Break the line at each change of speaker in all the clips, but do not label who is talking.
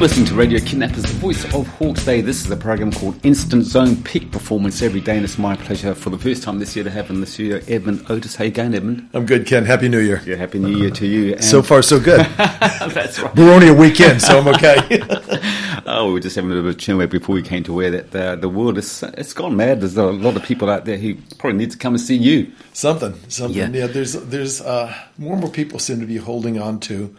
Listening to Radio Kidnappers, the voice of Hawke's Bay. This is a program called Instant Zone Peak Performance every day, and it's my pleasure for the first time this year to have in the studio Edmond Otis. How you going, Edmond?
I'm good, Ken. Happy New Year.
Yeah, Happy New Year to you.
And so far, so good.
That's right.
We're only a weekend, so I'm okay.
oh, we were just having a little bit of a chin before we came to where that uh, the world is it's gone mad. There's a lot of people out there who probably need to come and see you.
Something, something. Yeah, yeah there's there's uh, more and more people seem to be holding on to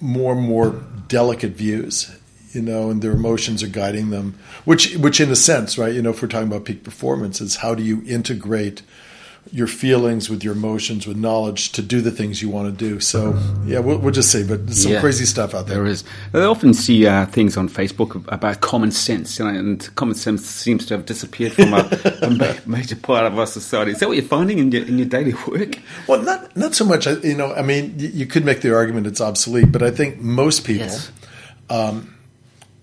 more and more delicate views you know, and their emotions are guiding them. Which, which in a sense, right? You know, if we're talking about peak performance, is how do you integrate your feelings with your emotions with knowledge to do the things you want to do. So yeah, we'll, we'll just see. but there's some yeah, crazy stuff out there.
There is. I often see uh, things on Facebook about common sense, you know, and common sense seems to have disappeared from a, a, major part of our society. Is that what you're finding in your in your daily work?
Well, not not so much. You know, I mean, you could make the argument it's obsolete, but I think most people. Yes. Um,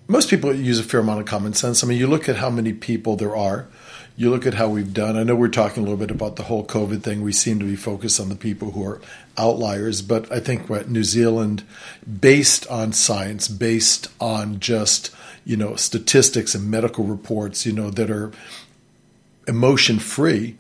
most people use a fair amount of common sense. I mean, you look at how many people there are. You look at how we've done. I know we're talking a little bit about the whole COVID thing. We seem to be focused on the people who are outliers, but I think what New Zealand, based on science, based on just you know statistics and medical reports, you know that are emotion free,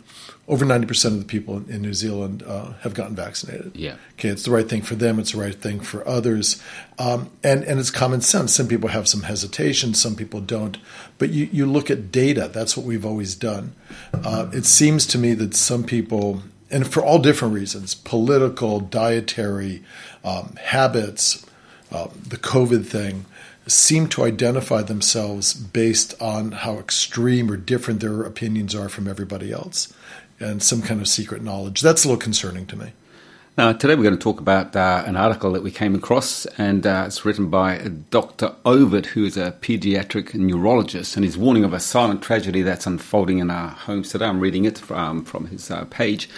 over 90% of the people in, New Zealand uh, have gotten vaccinated.
Yeah.
Okay, it's the right thing for them, it's the right thing for others. Um, and, and it's common sense. Some people have some hesitation, some people don't. But you, you look at data, that's what we've always done. Uh, it seems to me that some people, and for all different reasons political, dietary, um, habits, uh, the COVID thing seem to identify themselves based on how extreme or different their opinions are from everybody else and some kind of secret knowledge. That's a little concerning to me.
Now, today we're going to talk about uh, an article that we came across, and uh, it's written by Dr. Ovid, who is a pediatric neurologist, and he's warning of a silent tragedy that's unfolding in our homes today. I'm reading it from, from his uh, page.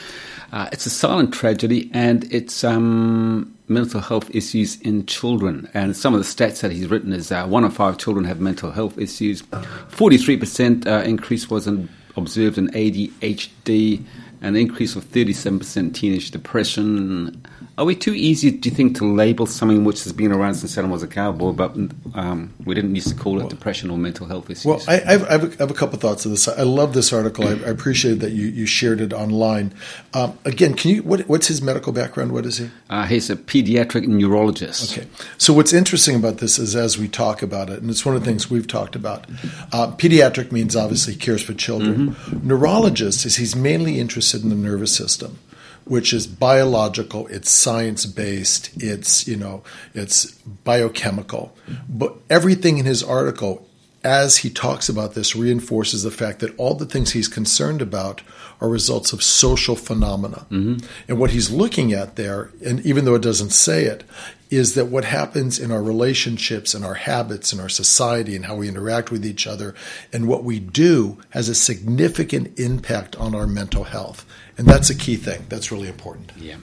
Uh, it's a silent tragedy, and it's um, mental health issues in children. And some of the stats that he's written is uh, one in five children have mental health issues. 43% uh, increase was in observed an ADHD, an increase of 37% teenage depression. Are we too easy, do you think, to label something which has been around since Adam was a cowboy, but um, we didn't used to call it well, depression or mental health issues?
Well, I, I, have, I, have, a couple thoughts of this. I love this article. I, I appreciate that you, you shared it online. Um, again, can you? What, what's his medical background? What is he?
Uh, he's a pediatric neurologist.
Okay. So what's interesting about this is as we talk about it, and it's one of the things we've talked about. Uh, pediatric means obviously cares for children. Mm-hmm. Neurologist is he's mainly interested in the nervous system which is biological, it's science based, it's you know, it's biochemical. But everything in his article as he talks about this reinforces the fact that all the things he's concerned about are results of social phenomena. Mm-hmm. And what he's looking at there, and even though it doesn't say it, is that what happens in our relationships and our habits and our society and how we interact with each other and what we do has a significant impact on our mental health. And that's a key thing. That's really important.
Yeah.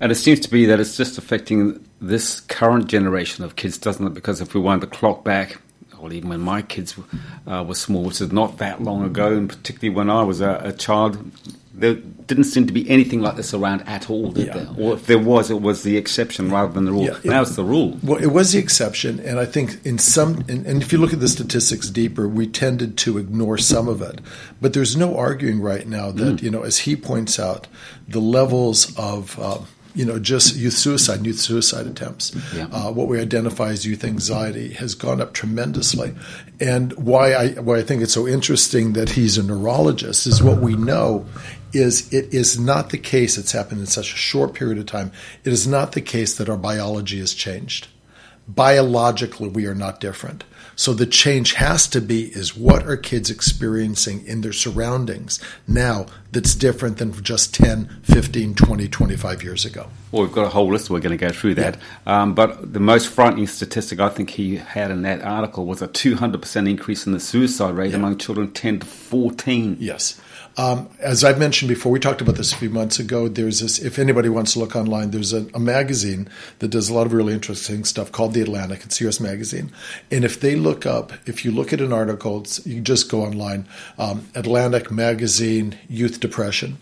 And it seems to be that it's just affecting this current generation of kids, doesn't it? Because if we wind the clock back, or even when my kids uh, were small, which is not that long ago, and particularly when I was a, a child, there didn't seem to be anything like this around at all, did yeah. there? Or if there was, it was the exception rather than the rule. Yeah, it, now it's the rule.
Well, it was the exception, and I think in some, and, and, if you look at the statistics deeper, we tended to ignore some of it. But there's no arguing right now that mm. you know, as he points out, the levels of uh, you know, just youth suicide, youth suicide attempts. Yeah. Uh, what we identify as youth anxiety has gone up tremendously. And why I why I think it's so interesting that he's a neurologist is what we know is it is not the case. It's happened in such a short period of time. It is not the case that our biology has changed. Biologically, we are not different. So the change has to be is what are kids experiencing in their surroundings now that's different than just 10, 15, 20, 25 years ago.
Well, we've got a whole list. We're going to go through that. Yeah. Um, but the most frightening statistic I think he had in that article was a 200% increase in the suicide rate yeah. among children 10 to 14.
Yes. Um, as I've mentioned before, we talked about this a few months ago. There's this, if anybody wants to look online, there's a, a, magazine that does a lot of really interesting stuff called The Atlantic. It's a US Magazine. And if they look up, if you look at an article, you just go online, um, Atlantic Magazine, Youth Depression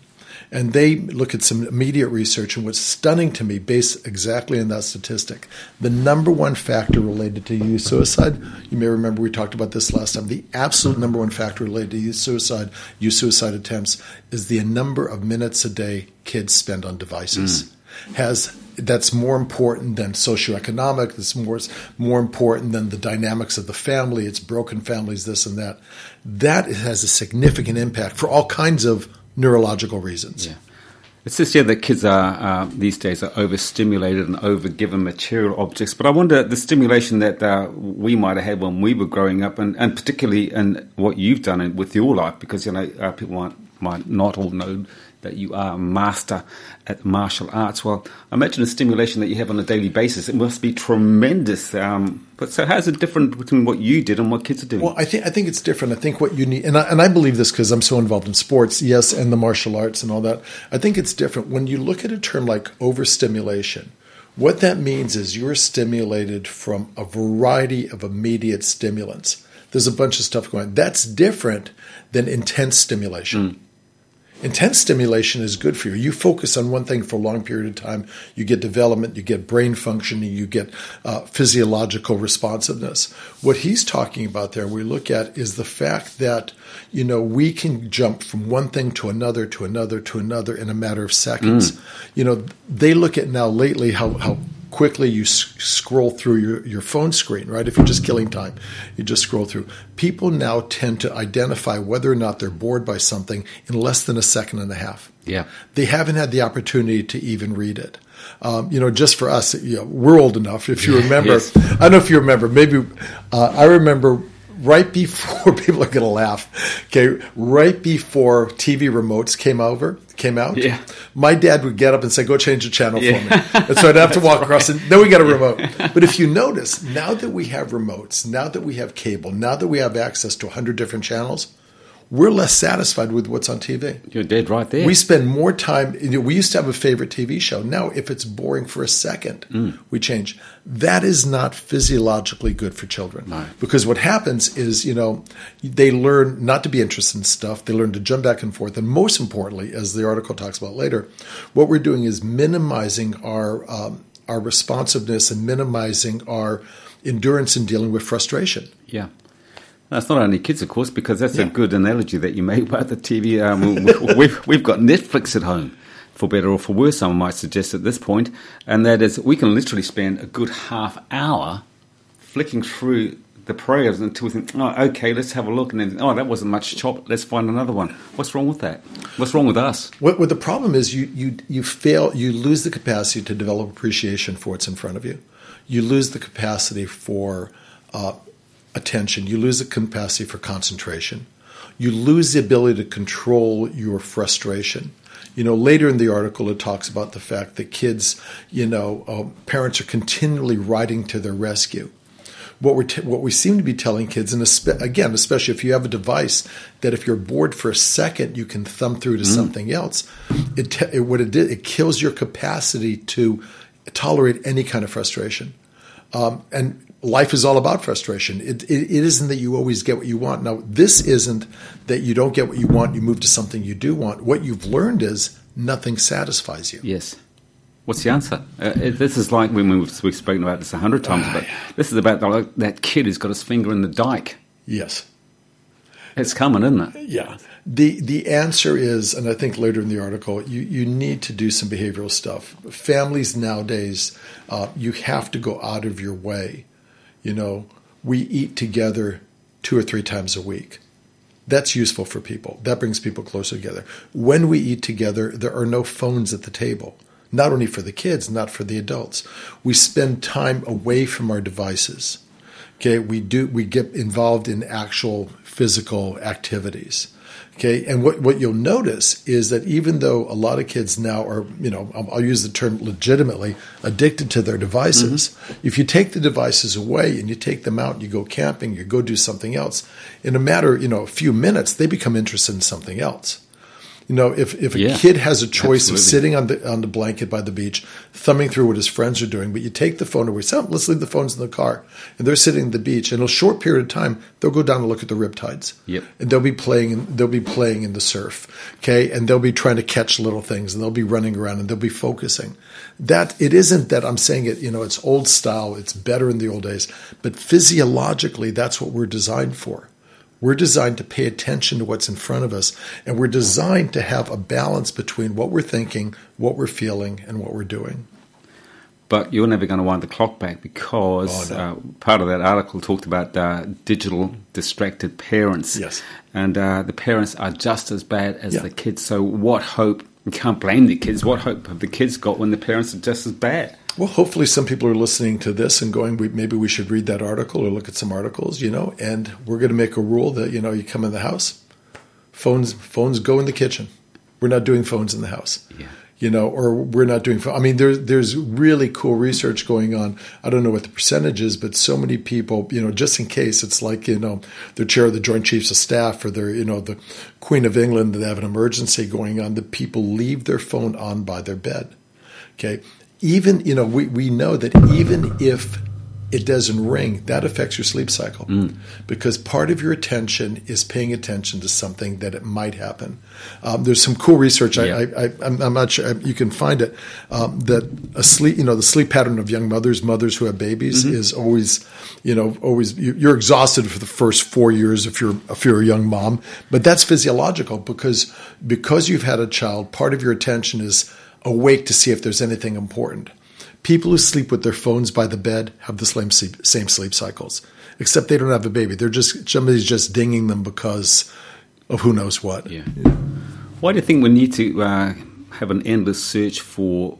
and they look at some immediate research, and what's stunning to me, based exactly on that statistic, the number one factor related to youth suicide, you may remember we talked about this last time, the absolute number one factor related to youth suicide, youth suicide attempts, is the number of minutes a day kids spend on devices. Mm. Has that's more important than socioeconomic. That's more more important than the dynamics of the family. It's broken families, this and that. That has a significant impact for all kinds of neurological reasons.
Yeah. It says here that kids are uh, these days are overstimulated and overgiven material objects. But I wonder the stimulation that uh, we might have had when we were growing up, and, and particularly in what you've done with your life, because you know uh, people might might not all know that you are a master at martial arts. Well, I imagine the stimulation that you have on a daily basis. It must be tremendous. Um, but so, how's it different between what you did and what kids are doing?
Well, I think I think it's different. I think what you need, and I, and I believe this because I'm so involved in sports, yes, and the martial arts and all that. I think it's different when you look at a term like overstimulation. What that means is you're stimulated from a variety of immediate stimulants. There's a bunch of stuff going on. That's different than intense stimulation. Mm intense stimulation is good for you. You focus on one thing for a long period of time, you get development, you get brain functioning, you get uh, physiological responsiveness. What he's talking about there, we look at, is the fact that you know we can jump from one thing to another to another to another in a matter of seconds. Mm. You know, they look at now lately how how quickly you s- scroll through your, your phone screen, right? If you're just killing time, you just scroll through. People now tend to identify whether or not they're bored by something in less than a second and a half.
Yeah.
They haven't had the opportunity to even read it. Um, you know, just for us, you know, we're old enough. If you remember, yes. I don't know if you remember, maybe uh, I remember right before people are going to laugh. Okay, right before TV remotes came over, came out.
Yeah.
My dad would get up and say, "Go change the channel yeah. for me," and so I'd have to walk across. And then we got a remote. But if you notice, now that we have remotes, now that we have cable, now that we have access to hundred different channels, we're less satisfied with what's on TV.
You're dead right there.
We spend more time. You know, we used to have a favorite TV show. Now, if it's boring for a second, mm. we change. That is not physiologically good for children.
No.
Because what happens is, you know, they learn not to be interested in stuff. They learn to jump back and forth. And most importantly, as the article talks about later, what we're doing is minimizing our um, our responsiveness and minimizing our endurance in dealing with frustration.
Yeah. That's not only kids, of course, because that's yeah. a good analogy that you made about the TV. Um, we've, we've got Netflix at home, for better or for worse, someone might suggest at this point, and that is we can literally spend a good half hour flicking through the programs until we think, oh, okay, let's have a look, and then, oh, that wasn't much chop, let's find another one. What's wrong with that? What's wrong with us?
What, what the problem is, you, you, you fail, you lose the capacity to develop appreciation for what's in front of you. You lose the capacity for uh, attention, you lose the capacity for concentration, you lose the ability to control your frustration. You know, later in the article, it talks about the fact that kids, you know, uh, parents are continually riding to their rescue. What we t- what we seem to be telling kids, and espe- again, especially if you have a device that if you're bored for a second, you can thumb through to mm. something else. It, te- it what it did, it kills your capacity to tolerate any kind of frustration. Um, and life is all about frustration. It, it, it isn't that you always get what you want. Now, this isn't that you don't get what you want, you move to something you do want. What you've learned is nothing satisfies you.
Yes. What's the answer? Uh, this is like when we've, we've spoken about this a hundred times, but this is about the, that kid who's got his finger in the dike.
Yes.
It's coming, isn't it?
Yeah. The the answer is, and I think later in the article, you, you need to do some behavioral stuff. Families nowadays, uh, you have to go out of your way you know, we eat together two or three times a week. That's useful for people. That brings people closer together. When we eat together, there are no phones at the table, not only for the kids, not for the adults. We spend time away from our devices. Okay, we do we get involved in actual physical activities. Okay, and what, what you'll notice is that even though a lot of kids now are, you know, I'll, I'll use the term legitimately addicted to their devices, mm-hmm. if you take the devices away and you take them out, and you go camping, you go do something else, in a matter, you know, a few minutes, they become interested in something else. You know, if, if a yeah, kid has a choice absolutely. of sitting on the on the blanket by the beach, thumbing through what his friends are doing, but you take the phone away, say, let's leave the phones in the car, and they're sitting on the beach, in a short period of time, they'll go down and look at the riptides.
Yep.
And they'll be playing they'll be playing in the surf. Okay. And they'll be trying to catch little things and they'll be running around and they'll be focusing. That it isn't that I'm saying it, you know, it's old style, it's better in the old days, but physiologically that's what we're designed for. We're designed to pay attention to what's in front of us, and we're designed to have a balance between what we're thinking, what we're feeling, and what we're doing.
But you're never going to wind the clock back because oh, no. uh, part of that article talked about uh, digital distracted parents.
Yes.
And uh, the parents are just as bad as yeah. the kids. So, what hope? You can't blame the kids. What hope have the kids got when the parents are just as bad?
Well, hopefully, some people are listening to this and going, maybe we should read that article or look at some articles, you know. And we're going to make a rule that you know, you come in the house, phones phones go in the kitchen. We're not doing phones in the house.
Yeah.
You know, or we're not doing. I mean, there's there's really cool research going on. I don't know what the percentage is, but so many people, you know, just in case, it's like you know, the chair of the Joint Chiefs of Staff or their, you know, the Queen of England, that have an emergency going on. The people leave their phone on by their bed. Okay, even you know we, we know that even if it doesn't ring, that affects your sleep cycle mm. because part of your attention is paying attention to something that it might happen. Um, there's some cool research. Yeah. I, I, am not sure you can find it. Um, that a sleep, you know, the sleep pattern of young mothers, mothers who have babies, mm-hmm. is always, you know, always you're exhausted for the first four years if you're if you're a young mom, but that's physiological because because you've had a child, part of your attention is awake to see if there's anything important. People who sleep with their phones by the bed have the same sleep, same sleep cycles, except they don't have a baby. They're just somebody's just dinging them because of who knows what.
Yeah. yeah. Why do you think we need to uh, have an endless search for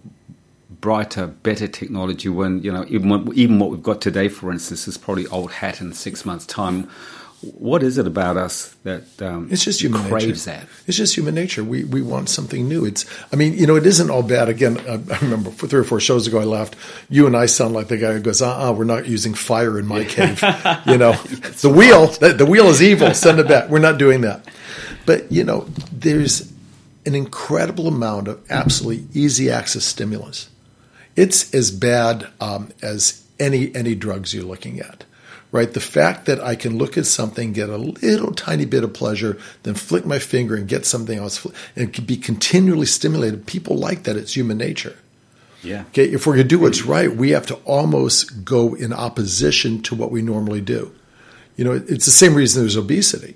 brighter, better technology when you know even even what we've got today, for instance, is probably old hat in six months' time what is it about us that um,
it's just human
craves
nature.
that?
It's just human nature. We we want something new. It's I mean you know it isn't all bad. Again, I remember three or four shows ago I laughed. You and I sound like the guy who goes, "Uh, uh we're not using fire in my cave." you know, the wheel the, the wheel is evil. Send it back. We're not doing that. But you know, there's an incredible amount of absolutely easy access stimulus. It's as bad um, as any any drugs you're looking at right? The fact that I can look at something, get a little tiny bit of pleasure, then flick my finger and get something else, and can be continually stimulated. People like that. It's human nature.
Yeah.
Okay. If we're going to do what's right, we have to almost go in opposition to what we normally do. You know, it's the same reason there's obesity.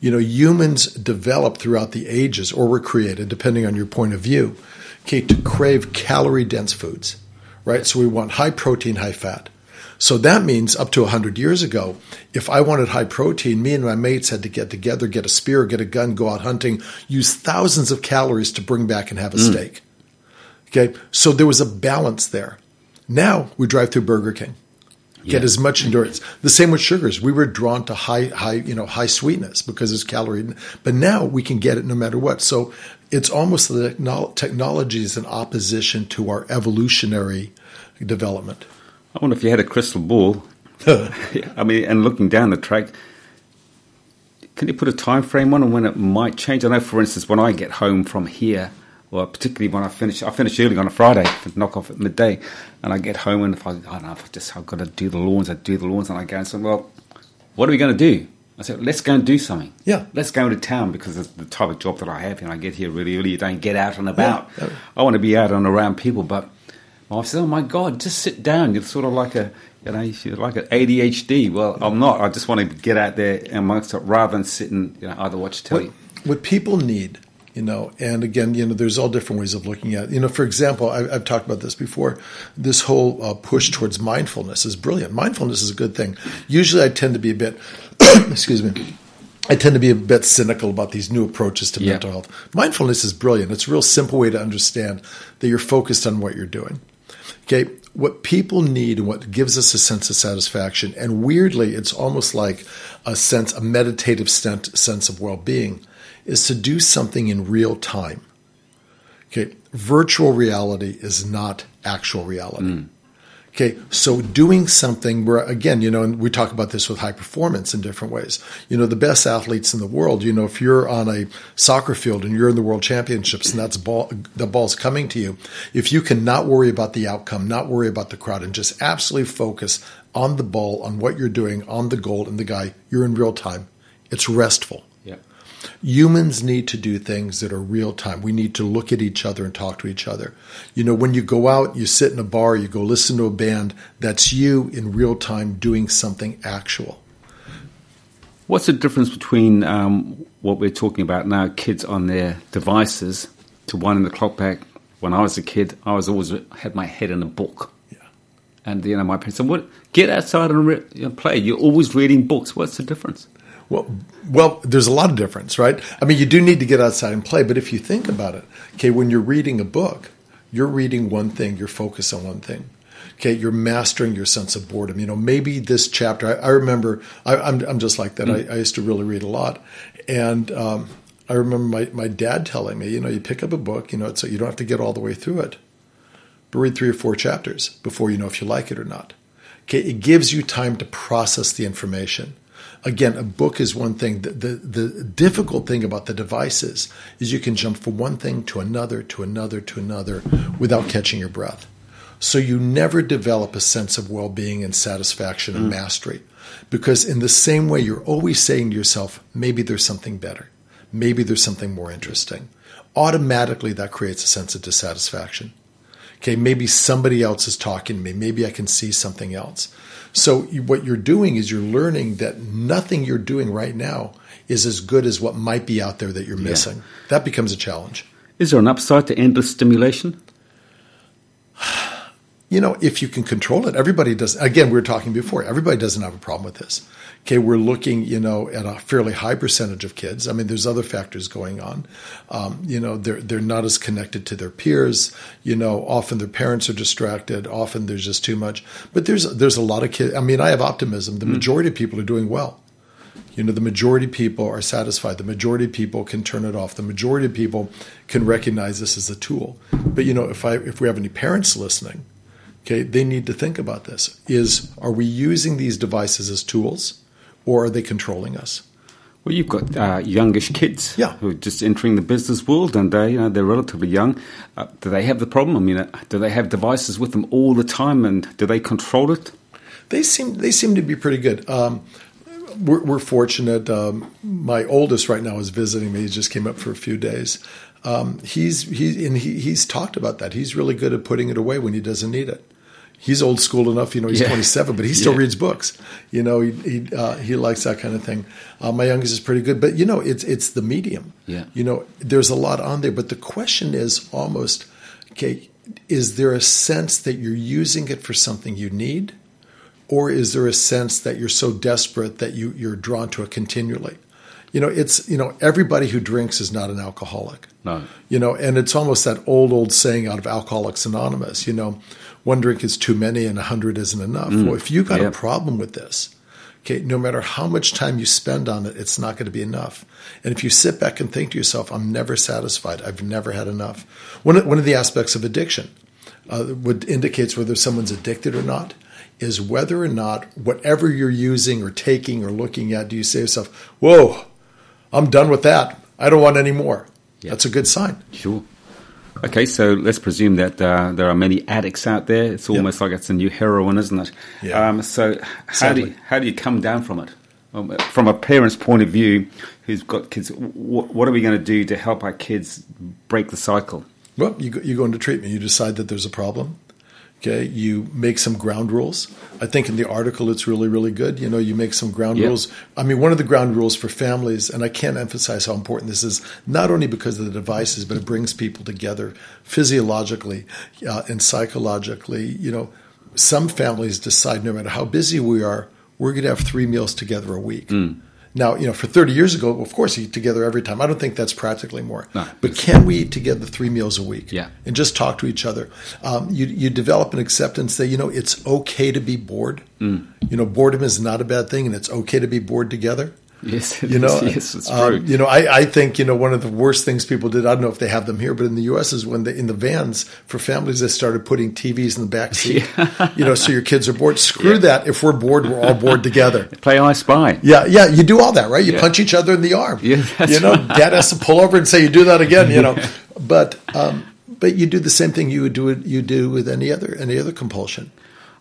You know, humans develop throughout the ages, or were created, depending on your point of view, okay, to crave calorie dense foods, right? So we want high protein, high fat. So that means up to 100 years ago, if I wanted high protein, me and my mates had to get together, get a spear, get a gun, go out hunting, use thousands of calories to bring back and have a mm. steak. Okay, so there was a balance there. Now we drive through Burger King, get yeah. as much endurance. The same with sugars. We were drawn to high, high, you know, high sweetness because it's calorie. But now we can get it no matter what. So it's almost the technology is in opposition to our evolutionary development.
I wonder if you had a crystal ball. I mean, and looking down the track, can you put a time frame on and when it might change? I know, for instance, when I get home from here, or particularly when I finish, I finish early on a Friday, knock off at midday, and I get home and if I, I don't know, if I just I've got to do the lawns, I do the lawns, and I go and say, well, what are we going to do? I said, let's go and do something.
Yeah.
Let's go into town because of the type of job that I have. And I get here really early. You don't get out and about. Yeah. I want to be out and around people, but wife says, "Oh my God, just sit down. You're sort of like a, you know, you're like an ADHD." Well, I'm not. I just want to get out there amongst it rather than sitting, you know either watch telly.
What, what people need, you know, and again, you know, there's all different ways of looking at. it. You know, for example, I, have talked about this before. This whole uh, push towards mindfulness is brilliant. Mindfulness is a good thing. Usually, I tend to be a bit, excuse me. I tend to be a bit cynical about these new approaches to mental health. Mindfulness is brilliant. It's a real simple way to understand that you're focused on what you're doing. Okay, what people need and what gives us a sense of satisfaction, and weirdly, it's almost like a sense, a meditative sense of well being, is to do something in real time. Okay, virtual reality is not actual reality. Mm. Okay, so doing something where, again, you know, and we talk about this with high performance in different ways. You know, the best athletes in the world, you know, if you're on a soccer field and you're in the world championships and that's ball, the ball's coming to you, if you can not worry about the outcome, not worry about the crowd, and just absolutely focus on the ball, on what you're doing, on the goal and the guy, you're in real time. It's restful. Humans need to do things that are real time. We need to look at each other and talk to each other. You know, when you go out, you sit in a bar, you go listen to a band, that's you in real time doing something actual.
What's the difference between um, what we're talking about now, kids on their devices, to one in the clock back? When I was a kid, I was always had my head in a book.
Yeah.
And you know, my parents said, "What? Get outside and re- play. You're always reading books. What's the difference?"
Well, well, there's a lot of difference, right? I mean, you do need to get outside and play, but if you think about it, okay, when you're reading a book, you're reading one thing, you're focused on one thing. Okay, you're mastering your sense of boredom. You know, maybe this chapter. I, I remember. I, am I'm, I'm just like that. I, I, used to really read a lot, and um, I remember my, my dad telling me, you know, you pick up a book, you know, so you don't have to get all the way through it, but read three or four chapters before you know if you like it or not. Okay, it gives you time to process the information again, a book is one thing. The, the, the, difficult thing about the devices is you can jump from one thing to another, to another, to another without catching your breath. So you never develop a sense of well being and satisfaction and mm. mastery. Because in the same way, you're always saying to yourself, maybe there's something better. Maybe there's something more interesting. Automatically, that creates a sense of dissatisfaction. Okay, maybe somebody else is talking to me. Maybe I can see something else. So what you're doing is you're learning that nothing you're doing right now is as good as what might be out there that you're missing. Yeah. That becomes a challenge.
Is there an upside to endless stimulation?
You know, if you can control it, everybody does. Again, we were talking before. Everybody doesn't have a problem with this. Okay, we're looking, you know, at a fairly high percentage of kids. I mean, there's other factors going on. Um, you know, they're they're not as connected to their peers. You know, often their parents are distracted. Often there's just too much. But there's there's a lot of kids. I mean, I have optimism. The mm. majority of people are doing well. You know, the majority of people are satisfied. The majority of people can turn it off. The majority of people can recognize this as a tool. But you know, if I if we have any parents listening, okay, they need to think about this. Is are we using these devices as tools? Or are they controlling us?
Well, you've got uh, youngish kids
yeah.
who are just entering the business world, and they, you know, they're relatively young. Uh, do they have the problem? I mean, uh, do they have devices with them all the time, and do they control it?
They seem they seem to be pretty good. Um, we're, we're, fortunate. Um, my oldest right now is visiting me. He just came up for a few days. Um, he's he and he, he's talked about that. He's really good at putting it away when he doesn't need it he's old school enough. You know, he's yeah. 27, but he still yeah. reads books. You know, he he, uh, he likes that kind of thing. Uh, my youngest is pretty good, but you know, it's it's the medium.
Yeah.
You know, there's a lot on there, but the question is almost okay. Is there a sense that you're using it for something you need, or is there a sense that you're so desperate that you you're drawn to it continually? You know, it's you know everybody who drinks is not an alcoholic.
No.
You know, and it's almost that old old saying out of Alcoholics Anonymous. You know, one drink is too many and a hundred isn't enough. Mm. Well, if you got a problem with this, okay, no matter how much time you spend on it, it's not going to be enough. And if you sit back and think to yourself, I'm never satisfied, I've never had enough. One of, one of the aspects of addiction, uh, what indicates whether someone's addicted or not, is whether or not whatever you're using or taking or looking at, do you say to yourself, "Whoa, I'm done with that. I don't want any more." That's a good sign.
Sure. Okay, so let's presume that uh, there are many addicts out there. It's almost yep. like it's a new heroin, isn't it?
Yeah.
Um, so how do you, how do you come down from it? Um, from a parent's point of view, who's got kids, what, what are we going to do to help our kids break the cycle?
Well, you go, you go into treatment. You decide that there's a problem. Okay, you make some ground rules. I think in the article it's really, really good. You know, you make some ground yep. rules. I mean, one of the ground rules for families, and I can't emphasize how important this is, not only because of the devices, but it brings people together physiologically uh, and psychologically. You know, some families decide no matter how busy we are, we're going to have three meals together a week. Mm. Now, you know, for 30 years ago, of course, eat together every time. I don't think that's practically more.
No,
but can we eat together three meals a week?
Yeah.
And just talk to each other? Um, you, you develop an acceptance that, you know, it's okay to be bored. Mm. You know, boredom is not a bad thing and it's okay to be bored together.
Yes,
you know,
yes, it's
um, you know, I, I think you know one of the worst things people did. I don't know if they have them here, but in the U.S. is when they, in the vans for families they started putting TVs in the back seat. you know, so your kids are bored. Screw
Yeah.
that. If we're bored, we're all bored together.
Play I Spy.
Yeah, yeah, you do all that, right? You
Yeah.
punch each other in the arm.
Yeah,
you know,
right.
dad has to pull over and say, "You do that again," you know. But um, but you do the same thing you would do you do with any other any other compulsion.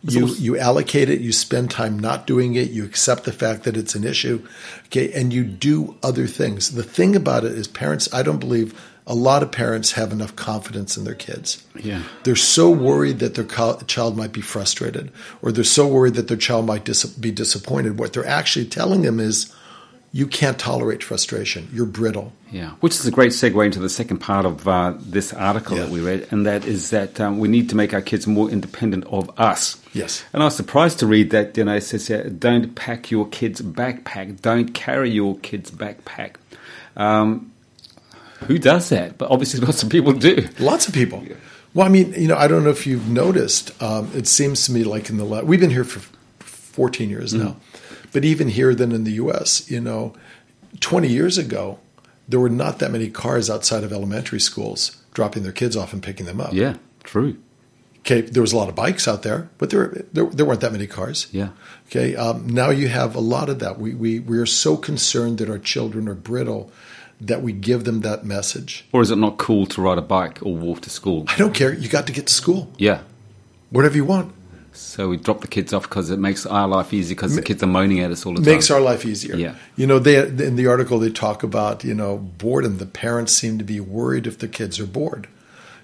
You you allocate it. You spend time not doing it. You accept the fact that it's an issue, okay, and you do other things. The thing about it is, parents. I don't believe a lot of parents have enough confidence in their kids.
Yeah.
They're so worried that their co- child might be frustrated, or they're so worried that their child might dis- be disappointed. What they're actually telling them is, you can't tolerate frustration. You're brittle.
Yeah, which is a great segue into the second part of uh, this article
Yeah.
that we read, and that is that um, we need to make our kids more independent of us.
Yes.
And I was surprised to read that, you know, it says, uh, don't pack your kid's backpack, don't carry your kid's backpack. Um, who does that? But obviously lots of people do.
Lots of people. Well, I mean, you know, I don't know if you've noticed. Um, it seems to me like in the la- we've been here for 14 years now, but even here, then in the U.S., you know, 20 years ago, there were not that many cars outside of elementary schools dropping their kids off and picking them up.
Yeah, true.
Okay, there was a lot of bikes out there, but there there, there weren't that many cars.
Yeah.
Okay, um, now you have a lot of that. We, we we are so concerned that our children are brittle that we give them that message.
Or is it not cool to ride a bike or walk to school?
I don't care. You got to get to school.
Yeah.
Whatever you want
So we drop the kids off because it makes our life easy because the kids are moaning at us all the time.
makes our life easier.
Yeah.
You know, they in the article they talk about you know boredom. The parents seem to be worried if the kids are bored.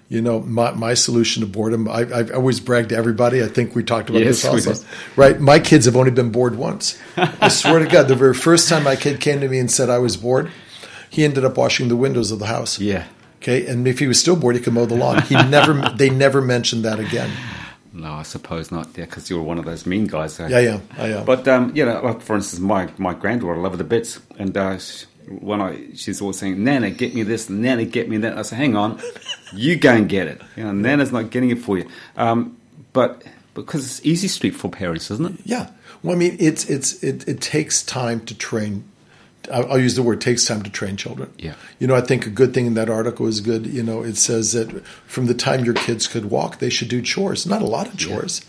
You know, my, my solution to boredom, I, I've always bragged to everybody. I think we talked about
Yes,
this also. Right? My kids have only been bored once. I swear to God, the very first time my kid came to me and said I was bored, he ended up washing the windows of the house.
Yeah.
Okay. And if he was still bored, he could mow the lawn. He never, they never mentioned that again.
No, I suppose not. Yeah, because you're one of those mean guys. So.
Yeah, yeah, I am.
But um, you know, like for instance, my my granddaughter, I love her to bits, and uh, she, when I she's always saying, "Nana, get me this," "Nana, get me that." I say, "Hang on, you go and get it." You know, Nana's not getting it for you. Um, but because it's easy street for parents, isn't it?
Yeah. Well, I mean, it's it's it, it takes time to train. I'll I'll use the word takes time to train children.
Yeah.
You know, I think a good thing in that article is good. You know, it says that from the time your kids could walk, they should do chores. Not a lot of chores.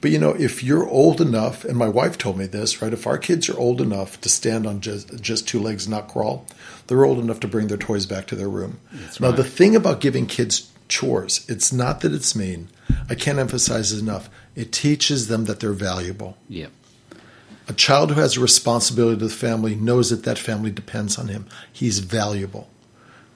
But you know, if you're old enough, and my wife told me this, right? If our kids are old enough to stand on just just two legs, and not crawl, they're old enough to bring their toys back to their room. now,
right.
the thing about giving kids chores, it's not that it's mean. I can't emphasize it enough. It teaches them that they're valuable.
Yeah.
A child who has a responsibility to the family knows that that family depends on him. He's valuable.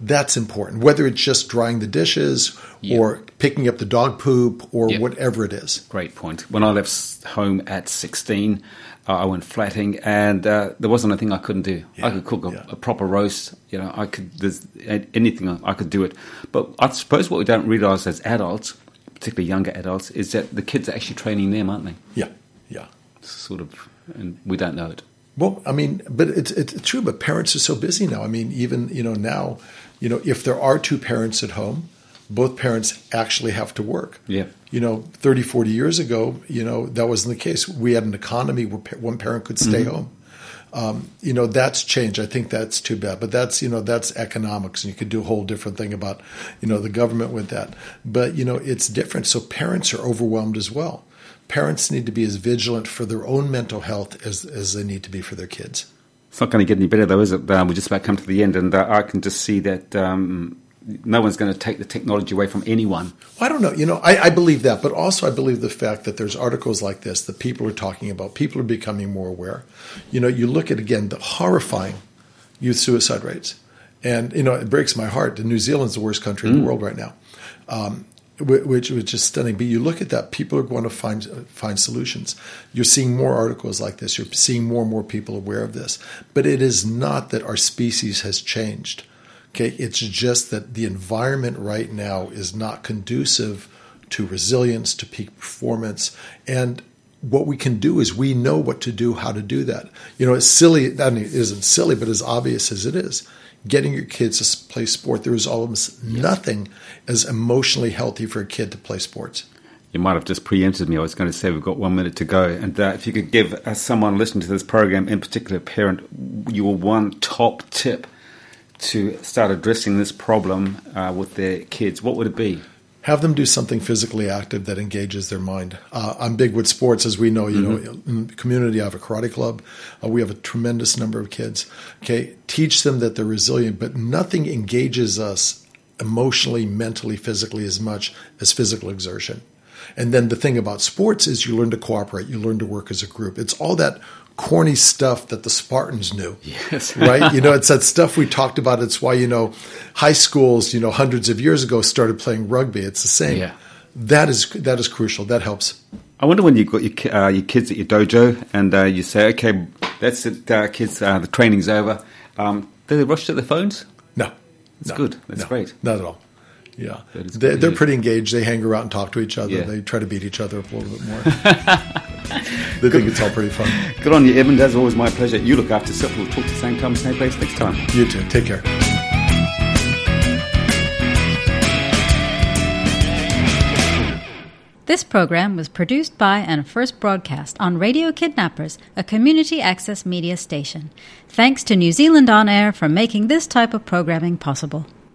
That's important. Whether it's just drying the dishes
Yeah.
or picking up the dog poop or
Yeah.
whatever it is.
Great point. When I left home at 16, uh, I went flatting, and uh, there wasn't a thing I couldn't do. I could cook a,
yeah.
a proper roast. You know, I could. There's anything I could do it. But I suppose what we don't realise as adults, particularly younger adults, is that the kids are actually training them, aren't they?
Yeah, yeah.
Sort of, and we don't know it.
Well, I mean, but it's, it's true. But parents are so busy now. I mean, even you know now, you know, if there are two parents at home, both parents actually have to work.
Yeah.
You know, 30, 40 years ago, you know, that wasn't the case. We had an economy where one parent could stay mm-hmm. home. Um, you know, that's changed. I think that's too bad. But that's, you know, that's economics. And you could do a whole different thing about, you know, the government with that. But, you know, it's different. So parents are overwhelmed as well. Parents need to be as vigilant for their own mental health as, as they need to be for their kids.
It's not going to get any better, though, is it? Um, we're just about come to the end, and uh, I can just see that um, no one's going to take the technology away from anyone.
Well, I don't know. You know, I, I believe that, but also I believe the fact that there's articles like this that people are talking about. People are becoming more aware. You know, you look at again the horrifying youth suicide rates, and you know it breaks my heart. New Zealand's the worst country in the world right now, um, which which is stunning. But you look at that, people are going to find find solutions. You're seeing more articles like this. You're seeing more and more people aware of this. But it is not that our species has changed. Okay, it's just that the environment right now is not conducive to resilience, to peak performance, and what we can do is we know what to do, how to do that. You know, it's silly. I mean, it isn't silly, but as obvious as it is, getting your kids to play sport, there is almost nothing as emotionally healthy for a kid to play sports.
You might have just preempted me. I was going to say we've got one minute to go. And uh, if you could give uh, someone listening to this program, in particular a parent, your one top tip to start addressing this problem uh, with their kids, what would it be?
have them do something physically active that engages their mind. Uh, I'm big with sports, as we know. You mm-hmm. know, in the community, I have a karate club. Uh, we have a tremendous number of kids. Okay, teach them that they're resilient, but nothing engages us emotionally, mentally, physically as much as physical exertion. And then the thing about sports is you learn to cooperate, you learn to work as a group. It's all that corny stuff that the Spartans knew.
Yes.
right? You know, it's that stuff we talked about. It's why, you know, high schools, you know, hundreds of years ago started playing rugby. It's the same.
Yeah.
That is that is crucial. That helps.
I wonder when you've got your, uh, your kids at your dojo and uh, you say, okay, that's it, uh, kids, uh, the training's over. Um, do they rush to their phones?
No.
That's
no,
good. That's
no,
great.
Not at all. Yeah, they're, they're, pretty engaged. They hang around and talk to each other.
Yeah.
They try to beat each other up a little bit more. they think it's all pretty fun.
Good on you, Edmond. As always, my pleasure. You look after yourself. We'll talk to the same time, same place next time.
You too. Take care.
This program was produced by and first broadcast on Radio Kidnappers, a community access media station. Thanks to New Zealand On Air for making this type of programming possible.